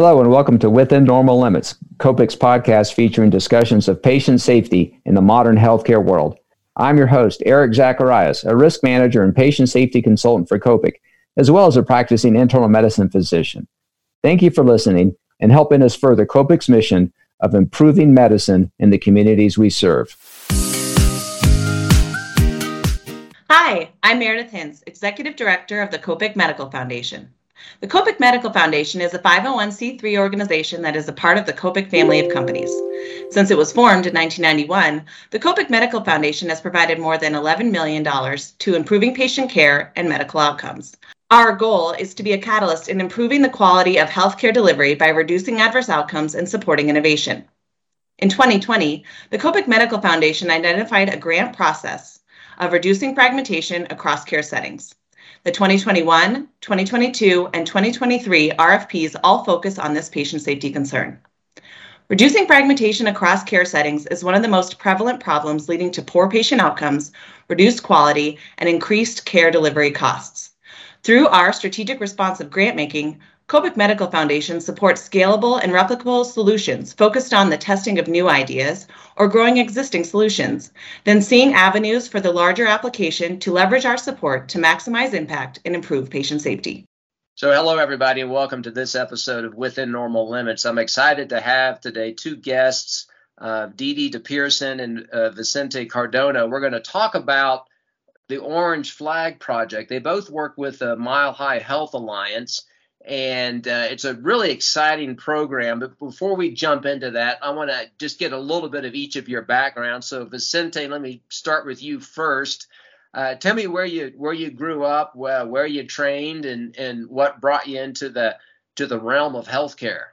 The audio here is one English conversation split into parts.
Hello and welcome to Within Normal Limits, Copic's podcast featuring discussions of patient safety in the modern healthcare world. I'm your host, Eric Zacharias, a risk manager and patient safety consultant for Copic, as well as a practicing internal medicine physician. Thank you for listening and helping us further Copic's mission of improving medicine in the communities we serve. Hi, I'm Meredith Hintz, Executive Director of the Copic Medical Foundation. The Copic Medical Foundation is a 501c3 organization that is a part of the Copic family of companies. Since it was formed in 1991, the Copic Medical Foundation has provided more than $11 million to improving patient care and medical outcomes. Our goal is to be a catalyst in improving the quality of healthcare delivery by reducing adverse outcomes and supporting innovation. In 2020, the Copic Medical Foundation identified a grant process of reducing fragmentation across care settings. The 2021, 2022, and 2023 RFPs all focus on this patient safety concern. Reducing fragmentation across care settings is one of the most prevalent problems leading to poor patient outcomes, reduced quality, and increased care delivery costs. Through our strategic responsive grant making, Copic Medical Foundation supports scalable and replicable solutions focused on the testing of new ideas or growing existing solutions, then seeing avenues for the larger application to leverage our support to maximize impact and improve patient safety. So, hello, everybody, and welcome to this episode of Within Normal Limits. I'm excited to have today two guests, uh, Dee Dee de Percin and uh, Vicente Cardona. We're going to talk about the Orange Flag Project. They both work with the Mile High Health Alliance and uh, it's a really exciting program. But before we jump into that, I want to just get a little bit of each of your background. So, Vicente, let me start with you first. Uh, tell me where you where you grew up, where, where you trained, and and what brought you into the to the realm of healthcare.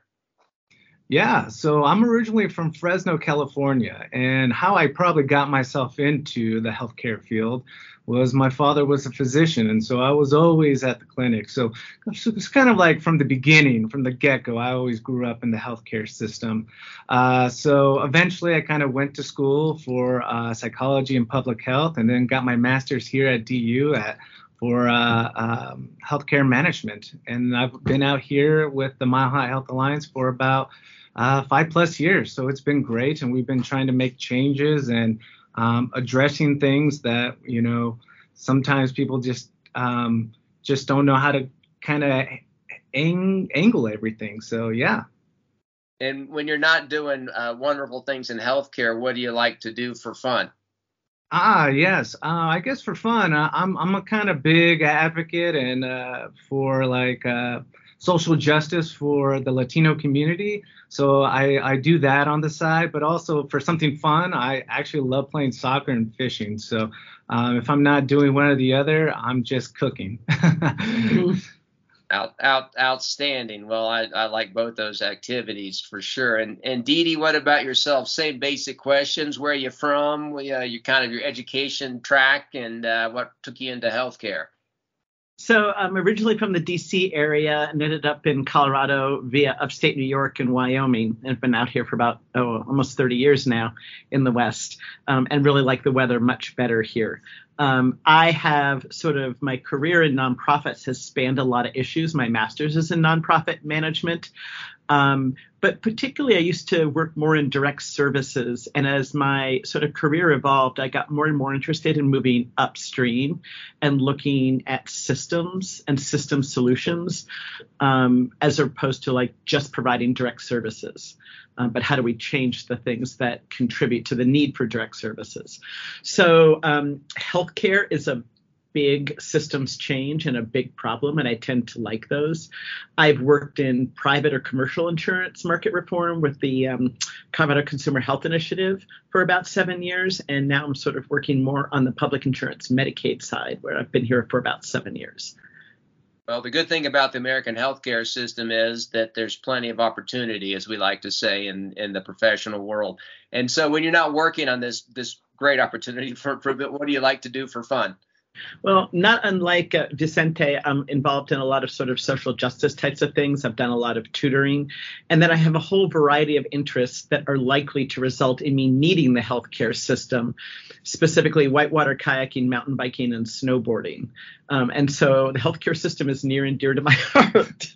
Yeah, so I'm originally from Fresno, California, and how I probably got myself into the healthcare field was my father was a physician, and so I was always at the clinic. So it's kind of like from the beginning, from the get-go, I always grew up in the healthcare system. Uh, so eventually, I kind of went to school for uh, psychology and public health, and then got my master's here at DU at for uh, um, healthcare management. And I've been out here with the Mile High Health Alliance for about uh, five plus years. So it's been great, and we've been trying to make changes and um, addressing things that you know sometimes people just um, just don't know how to kind of ang- angle everything. So yeah. And when you're not doing uh, wonderful things in healthcare, what do you like to do for fun? Ah, yes. Uh, I guess for fun, uh, I'm I'm a kind of big advocate and uh, for like uh, social justice for the Latino community. So I, I do that on the side, but also for something fun, I actually love playing soccer and fishing. So um, if I'm not doing one or the other, I'm just cooking. out, out, outstanding. Well, I, I like both those activities for sure. And and Dee Dee, what about yourself? Same basic questions. Where are you from? Uh, you kind of your education track, and uh, what took you into healthcare? So I'm originally from the DC area and ended up in Colorado via upstate New York and Wyoming and been out here for about oh almost 30 years now in the West um, and really like the weather much better here. Um, I have sort of my career in nonprofits has spanned a lot of issues. My master's is in nonprofit management. Um, but particularly, I used to work more in direct services. And as my sort of career evolved, I got more and more interested in moving upstream and looking at systems and system solutions um, as opposed to like just providing direct services. Um, but how do we change the things that contribute to the need for direct services? So, um, healthcare is a big systems change and a big problem, and I tend to like those. I've worked in private or commercial insurance market reform with the um, Colorado Consumer Health Initiative for about seven years, and now I'm sort of working more on the public insurance Medicaid side, where I've been here for about seven years. Well, the good thing about the American healthcare system is that there's plenty of opportunity, as we like to say in, in the professional world. And so, when you're not working on this this great opportunity for improvement, what do you like to do for fun? Well, not unlike uh, Vicente, I'm involved in a lot of sort of social justice types of things. I've done a lot of tutoring. And then I have a whole variety of interests that are likely to result in me needing the healthcare system, specifically whitewater kayaking, mountain biking, and snowboarding. Um, and so the healthcare system is near and dear to my heart.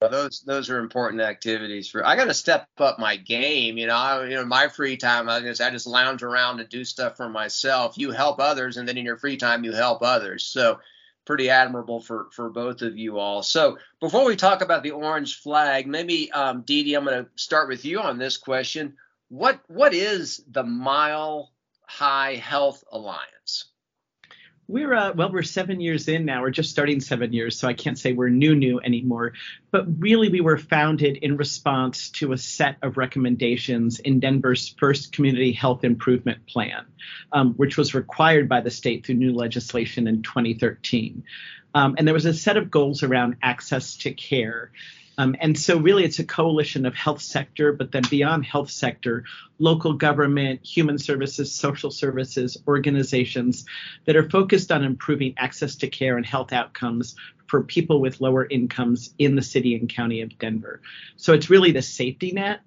Those those are important activities for. I got to step up my game. You know, I, you know, my free time, I just I just lounge around and do stuff for myself. You help others, and then in your free time, you help others. So, pretty admirable for for both of you all. So, before we talk about the orange flag, maybe um, Dee Dee, I'm going to start with you on this question. What what is the Mile High Health Alliance? We're uh, well, we're seven years in now. We're just starting seven years, so I can't say we're new new anymore. But really, we were founded in response to a set of recommendations in Denver's first community health improvement plan, um, which was required by the state through new legislation in 2013. Um, and there was a set of goals around access to care um, and so, really, it's a coalition of health sector, but then beyond health sector, local government, human services, social services, organizations that are focused on improving access to care and health outcomes for people with lower incomes in the city and county of Denver. So, it's really the safety net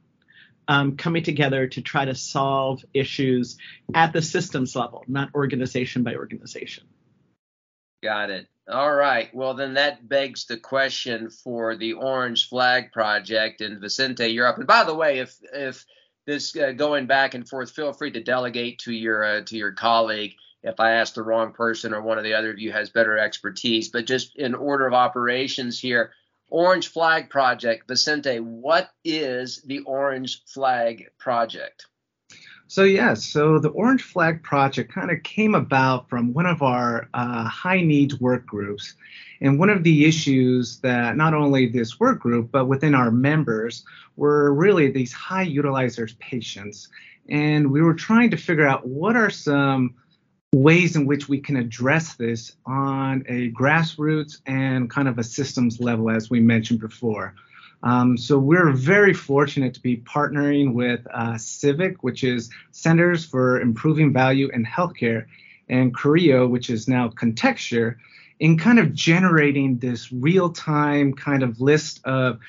um, coming together to try to solve issues at the systems level, not organization by organization. Got it. All right. Well, then that begs the question for the Orange Flag Project in Vicente, Europe. And by the way, if if this uh, going back and forth, feel free to delegate to your uh, to your colleague if I ask the wrong person or one of the other of you has better expertise. But just in order of operations here, Orange Flag Project, Vicente, what is the Orange Flag Project? So yes, so the Orange Flag Project kind of came about from one of our uh, high needs work groups, and one of the issues that not only this work group but within our members were really these high utilizers patients, and we were trying to figure out what are some ways in which we can address this on a grassroots and kind of a systems level, as we mentioned before. Um, so we're very fortunate to be partnering with uh, CIVHC, which is Centers for Improving Value in Healthcare, and CORHIO, which is now Contexture, in kind of generating this real-time kind of list of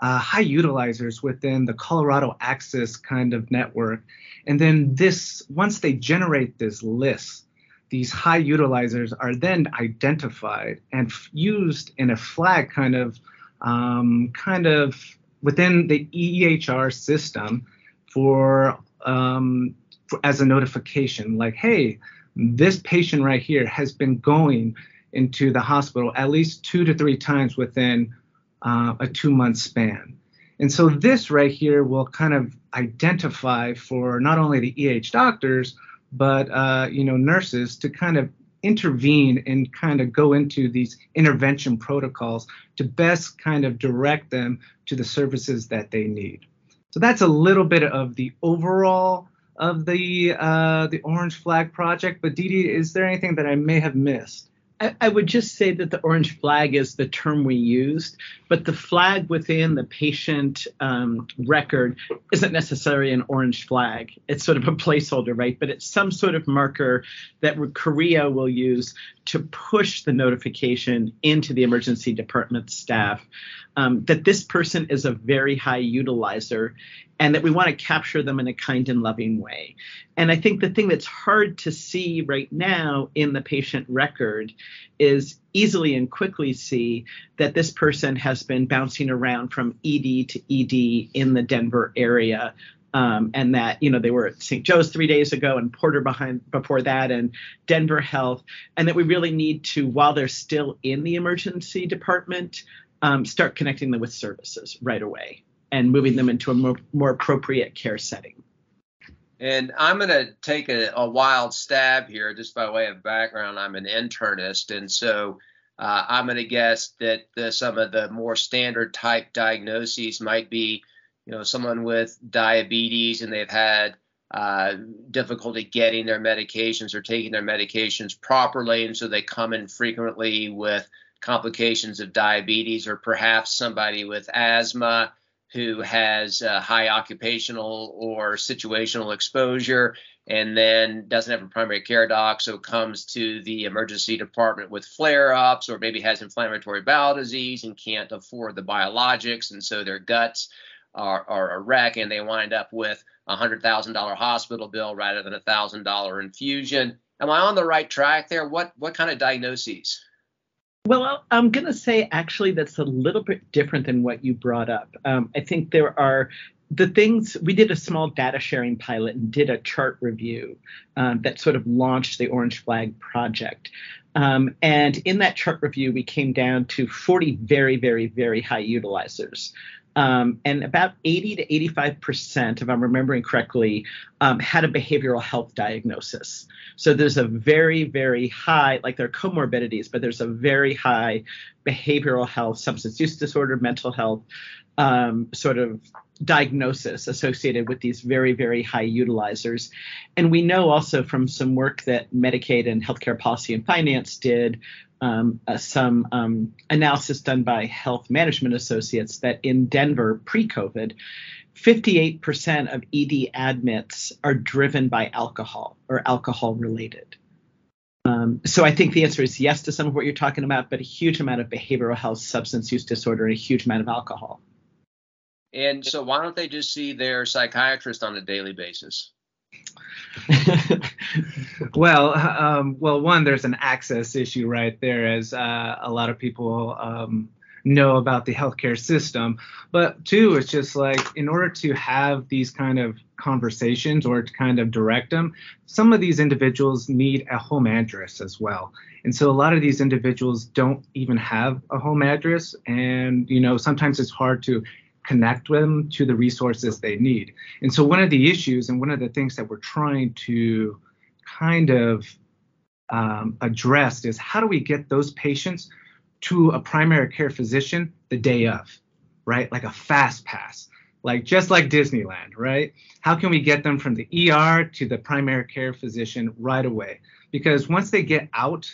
uh, high utilizers within the Colorado Access kind of network. And then this, once they generate this list, these high utilizers are then identified and f- used in a flag kind of um, kind of within the EHR system for, um, for as a notification, like, hey, this patient right here has been going into the hospital at least two to three times within uh, a two month span. And so this right here will kind of identify for not only the EH doctors, but uh, you know nurses to kind of intervene and kind of go into these intervention protocols to best kind of direct them to the services that they need. So that's a little bit of the overall of the uh, the Orange Flag project. But Dee, is there anything that I may have missed? I, I would just say that the orange flag is the term we used, but the flag within the patient um, record isn't necessarily an orange flag. It's sort of a placeholder, right? But it's some sort of marker that CORHIO will use to push the notification into the emergency department staff um, that this person is a very high utilizer and that we want to capture them in a kind and loving way. And I think the thing that's hard to see right now in the patient record is easily and quickly see that this person has been bouncing around from ED to ED in the Denver area. Um, and that you know they were at St. Joe's three days ago and Porter behind before that and Denver Health, and that we really need to while they're still in the emergency department, um, start connecting them with services right away and moving them into a more, more appropriate care setting. And I'm going to take a, a, wild stab here, just by way of background. I'm an internist, and so uh, I'm going to guess that the, some of the more standard type diagnoses might be, you know, someone with diabetes and they've had uh, difficulty getting their medications or taking their medications properly, and so they come in frequently with complications of diabetes, or perhaps somebody with asthma who has high occupational or situational exposure and then doesn't have a primary care doc, so comes to the emergency department with flare ups or maybe has inflammatory bowel disease and can't afford the biologics, and so their guts are, are a wreck and they wind up with a $100,000 hospital bill rather than a $1,000 infusion. Am I on the right track there? What, what kind of diagnoses? Well, I'm going to say actually that's a little bit different than what you brought up. Um, I think there are the things we did a small data sharing pilot and did a chart review um, that sort of launched the Orange Flag project. Um, and in that chart review, we came down to 40 very, very, very high utilizers. Um, and about 80 to 85 percent, if I'm remembering correctly, um, had a behavioral health diagnosis. So there's a very, very high, like there are comorbidities, but there's a very high behavioral health, substance use disorder, mental health um, sort of diagnosis associated with these very, very high utilizers. And we know also from some work that Medicaid and Healthcare Policy and Finance did, um, uh, some um, analysis done by Health Management Associates that in Denver pre COVID, 58% of ED admits are driven by alcohol or alcohol related. Um, so I think the answer is yes to some of what you're talking about, but a huge amount of behavioral health, substance use disorder, and a huge amount of alcohol. And so why don't they just see their psychiatrist on a daily basis? well, um, well, one, there's an access issue right there, as uh, a lot of people um, know about the healthcare system. But two, it's just like in order to have these kind of conversations or to kind of direct them, some of these individuals need a home address as well. And so a lot of these individuals don't even have a home address, and you know sometimes it's hard to connect them to the resources they need. And so one of the issues and one of the things that we're trying to kind of um, address is how do we get those patients to a primary care physician the day of, right? Like a fast pass, like just like Disneyland, right? How can we get them from the ER to the primary care physician right away? Because once they get out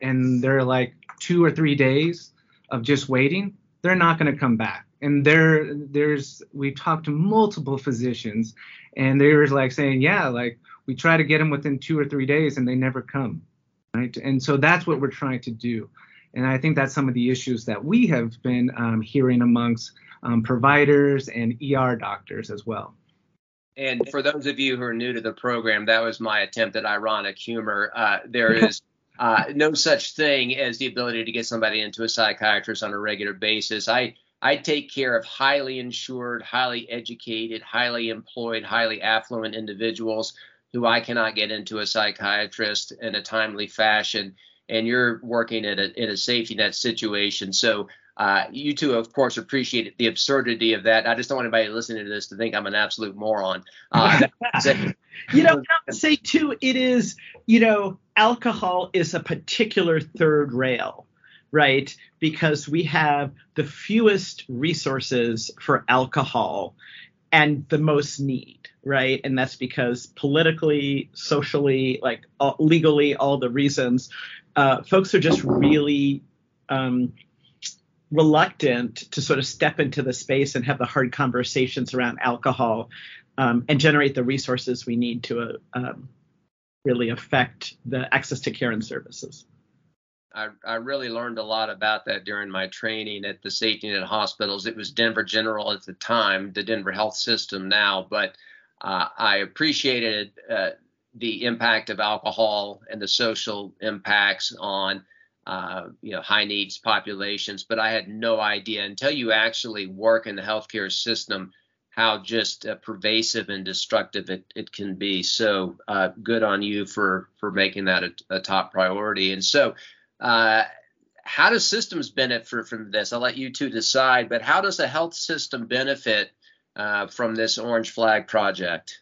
and they're like two or three days of just waiting, they're not going to come back and there there's we talked to multiple physicians and they were like saying yeah like we try to get them within two or three days and they never come right? And so that's what we're trying to do. And i think that's some of the issues that we have been um, hearing amongst um, providers and er doctors as well. And for those of you who are new to the program that was my attempt at ironic humor. Uh, there is uh, no such thing as the ability to get somebody into a psychiatrist on a regular basis. I I take care of highly insured, highly educated, highly employed, highly affluent individuals who I cannot get into a psychiatrist in a timely fashion. And you're working in a, in a safety net situation. So uh, you two, of course, appreciate the absurdity of that. I just don't want anybody listening to this to think I'm an absolute moron. Uh, you know, I say too, it is, you know, alcohol is a particular third rail right? Because we have the fewest resources for alcohol and the most need, right? And that's because politically, socially, like uh, legally, all the reasons, uh, folks are just really um, reluctant to sort of step into the space and have the hard conversations around alcohol um, and generate the resources we need to uh, um, really affect the access to care and services. I, I really learned a lot about that during my training at the safety net hospitals. It was Denver General at the time, the Denver Health System now, but uh, I appreciated uh, the impact of alcohol and the social impacts on uh, you know high needs populations. But I had no idea until you actually work in the healthcare system how just uh, pervasive and destructive it, it can be. So uh, good on you for for making that a, a top priority. And so uh, how does systems benefit from this? I'll let you two decide, but how does the health system benefit uh, from this Orange Flag project?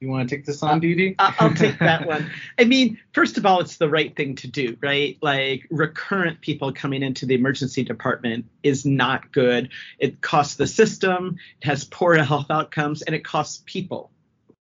You want to take this on, Dee I'll take that one. I mean, first of all, it's the right thing to do, right? Like recurrent people coming into the emergency department is not good. It costs the system, it has poor health outcomes, and it costs people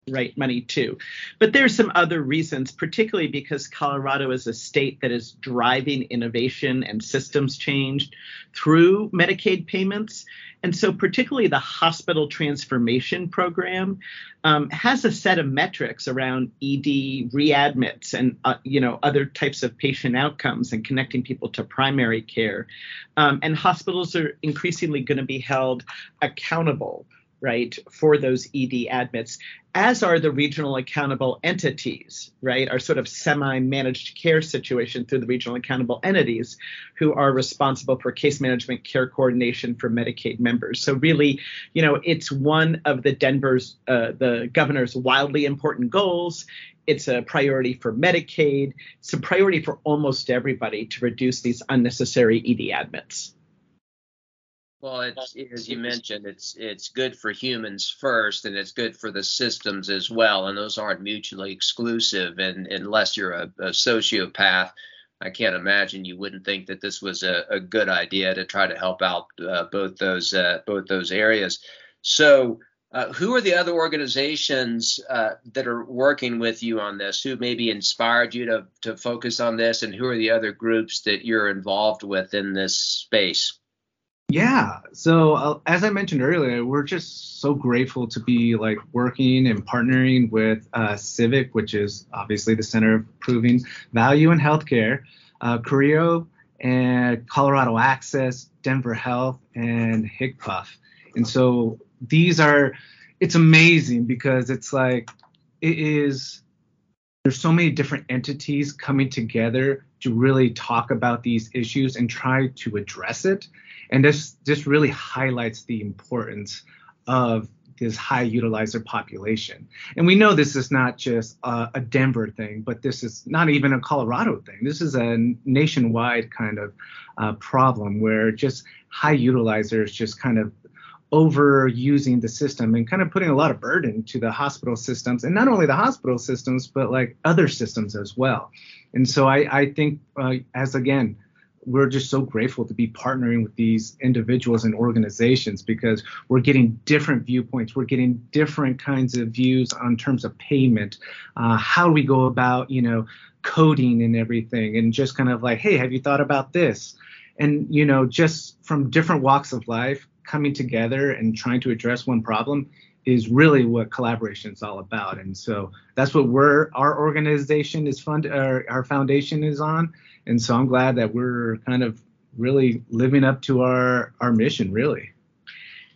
right money too. But there's some other reasons, particularly because Colorado is a state that is driving innovation and systems change through Medicaid payments. And so, particularly the hospital transformation program um, has a set of metrics around ED readmits and uh, you know other types of patient outcomes and connecting people to primary care. Um, and hospitals are increasingly going to be held accountable right, for those ED admits, as are the regional accountable entities, right, our sort of semi managed care situation through the regional accountable entities who are responsible for case management care coordination for Medicaid members. So, really, you know, it's one of the Denver's, uh, the governor's wildly important goals. It's a priority for Medicaid. It's a priority for almost everybody to reduce these unnecessary ED admits. Well, it's as you mentioned, it's it's good for humans first, and it's good for the systems as well. And those aren't mutually exclusive. And unless you're a, a sociopath, I can't imagine you wouldn't think that this was a, a good idea to try to help out uh, both those uh, both those areas. So, uh, who are the other organizations uh, that are working with you on this? Who maybe inspired you to to focus on this, and who are the other groups that you're involved with in this space? Yeah. So uh, as I mentioned earlier, we're just so grateful to be like working and partnering with uh, CIVHC, which is obviously the Center of Proving Value in Healthcare, uh, CORHIO, and Colorado Access, Denver Health, and HCPF. And so these are, it's amazing because it's like, it is, there's so many different entities coming together to really talk about these issues and try to address it and this this really highlights the importance of this high utilizer population. And we know this is not just a, a, Denver thing, but this is not even a Colorado thing. This is a nationwide kind of uh, problem where just high utilizers just kind of overusing the system and kind of putting a lot of burden to the hospital systems and not only the hospital systems but like other systems as well and so i, I think uh, as again we're just so grateful to be partnering with these individuals and organizations because we're getting different viewpoints. We're getting different kinds of views on terms of payment. Uh, how we go about, you know, coding and everything, and just kind of like, hey, have you thought about this? And you know, just from different walks of life coming together and trying to address one problem is really what collaboration is all about. And so that's what we're our organization is fund our, our foundation is on and so I'm glad that we're kind of really living up to our our mission, really.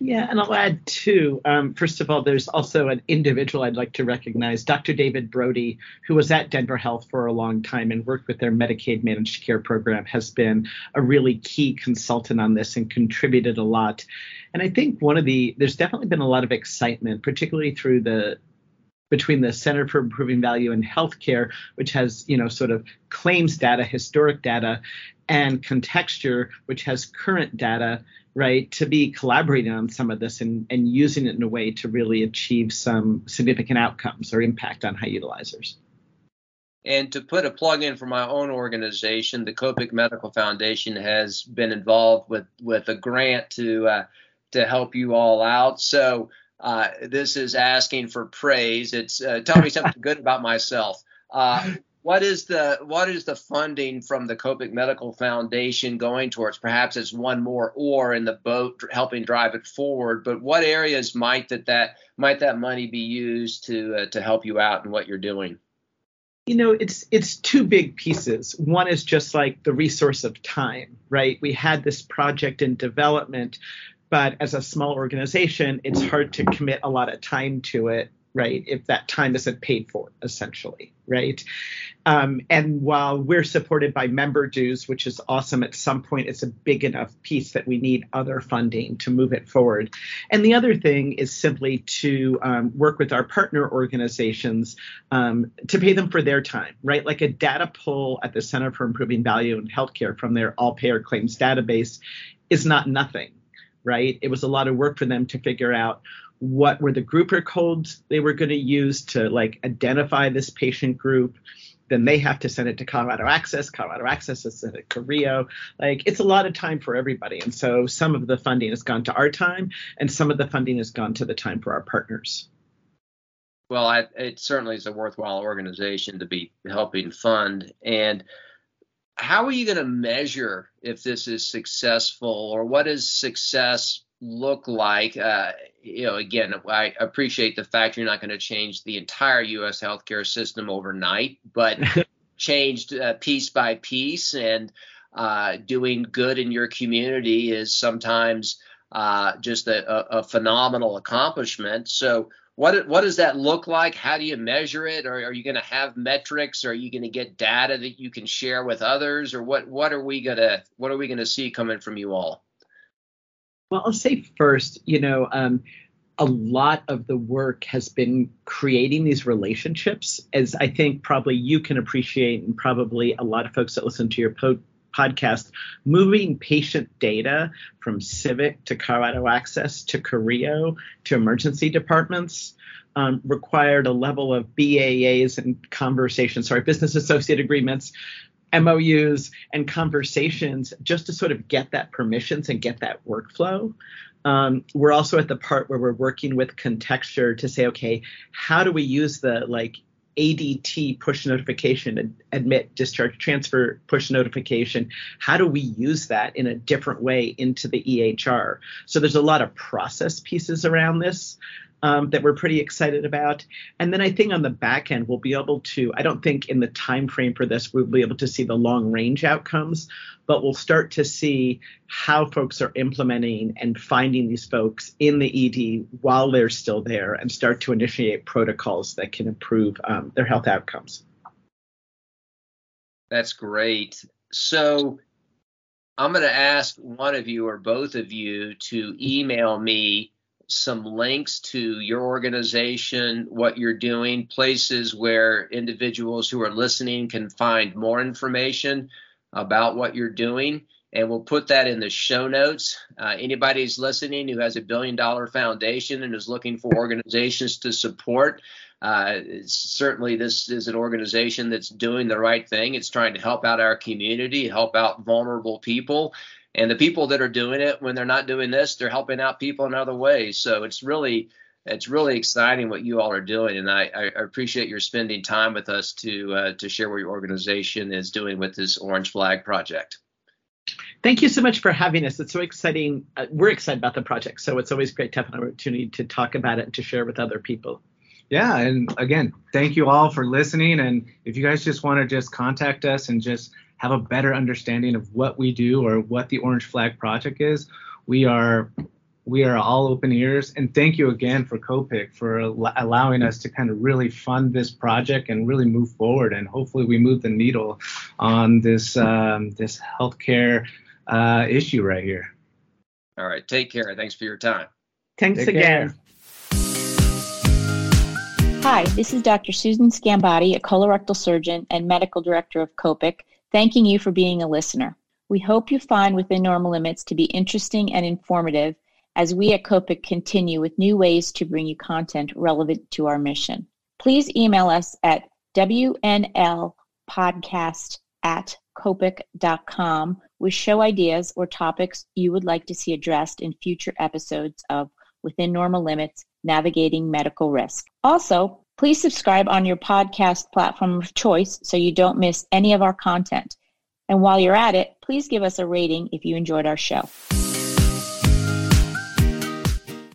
Yeah, and I'll add too. Um, first of all, there's also an individual I'd like to recognize, Dr. David Brody, who was at Denver Health for a long time and worked with their Medicaid managed care program, has been a really key consultant on this and contributed a lot. And I think one of the there's definitely been a lot of excitement, particularly through the between the Center for Improving Value in Healthcare, which has, you know, sort of claims data, historic data, and Contexture, which has current data, right, to be collaborating on some of this and, and using it in a way to really achieve some significant outcomes or impact on high utilizers. And to put a plug in for my own organization, the Copic Medical Foundation has been involved with with a grant to uh, to help you all out. So uh, this is asking for praise. It's uh, tell me something good about myself. Uh, what is the what is the funding from the Copic Medical Foundation going towards? Perhaps it's one more oar in the boat, helping drive it forward. But what areas might that that might that money be used to uh, to help you out in what you're doing? you know it's it's two big pieces one is just like the resource of time right we had this project in development but as a small organization, it's hard to commit a lot of time to it, right? If that time isn't paid for, essentially, right? Um, and while we're supported by member dues, which is awesome, at some point it's a big enough piece that we need other funding to move it forward. And the other thing is simply to um, work with our partner organizations um, to pay them for their time, right? Like a data pull at the Center for Improving Value in Healthcare from their all payer claims database is not nothing right? It was a lot of work for them to figure out what were the grouper codes they were going to use to like identify this patient group. Then they have to send it to Colorado Access. Colorado Access has sent it to. Like it's a lot of time for everybody. And so some of the funding has gone to our time, and some of the funding has gone to the time for our partners. Well, I, it certainly is a worthwhile organization to be helping fund. And how are you going to measure if this is successful or what does success look like? Uh, you know, again, I appreciate the fact you're not going to change the entire U.S. healthcare system overnight, but changed uh, piece by piece and uh, doing good in your community is sometimes uh, just a, a, phenomenal accomplishment. So, what what does that look like? How do you measure it? Or are you going to have metrics? Or are you going to get data that you can share with others? Or what what are we gonna what are we going to see coming from you all? Well, I'll say first, you know, um, a lot of the work has been creating these relationships, as I think probably you can appreciate, and probably a lot of folks that listen to your po- podcast, moving patient data from CIVHC to Colorado Access to CORHIO to emergency departments. Um, required a level of BAAs and conversations, sorry, business associate agreements, MOUs, and conversations just to sort of get that permissions and get that workflow. Um, we're also at the part where we're working with Contexture to say, okay, how do we use the like ADT push notification, admit, discharge, transfer push notification. How do we use that in a different way into the EHR? So there's a lot of process pieces around this um, that we're pretty excited about. And then I think on the back end, we'll be able to, I don't think in the time frame for this, we'll be able to see the long range outcomes, but we'll start to see how folks are implementing and finding these folks in the ED while they're still there and start to initiate protocols that can improve um, their health outcomes. That's great. So I'm going to ask one of you or both of you to email me some links to your organization, what you're doing, places where individuals who are listening can find more information about what you're doing. And we'll put that in the show notes. Uh, anybody who's listening who has a billion dollar foundation and is looking for organizations to support, uh, certainly this is an organization that's doing the right thing. It's trying to help out our community, help out vulnerable people and the people that are doing it when they're not doing this they're helping out people in other ways so it's really it's really exciting what you all are doing and i, I appreciate your spending time with us to uh, to share what your organization is doing with this orange flag project Thank you so much for having us. It's so exciting. Uh, we're excited about the project, so it's always great to have an opportunity to talk about it and to share with other people. Yeah, and again, thank you all for listening. And if you guys just want to just contact us and just have a better understanding of what we do or what the Orange Flag Project is, we are we are all open ears. And thank you again for COPIC for al- allowing us to kind of really fund this project and really move forward. And hopefully, we move the needle on this um, this healthcare uh, issue right here. All right, take care. Thanks for your time. Thanks Take again. care. Hi, this is Dr. Susan Scambati, a colorectal surgeon and medical director of COPIC, thanking you for being a listener. We hope you find Within Normal Limits to be interesting and informative as we at COPIC continue with new ways to bring you content relevant to our mission. Please email us at wnlpodcast at copic.com with show ideas or topics you would like to see addressed in future episodes of Within Normal Limits Navigating Medical Risk. Also, please subscribe on your podcast platform of choice so you don't miss any of our content. And while you're at it, please give us a rating if you enjoyed our show.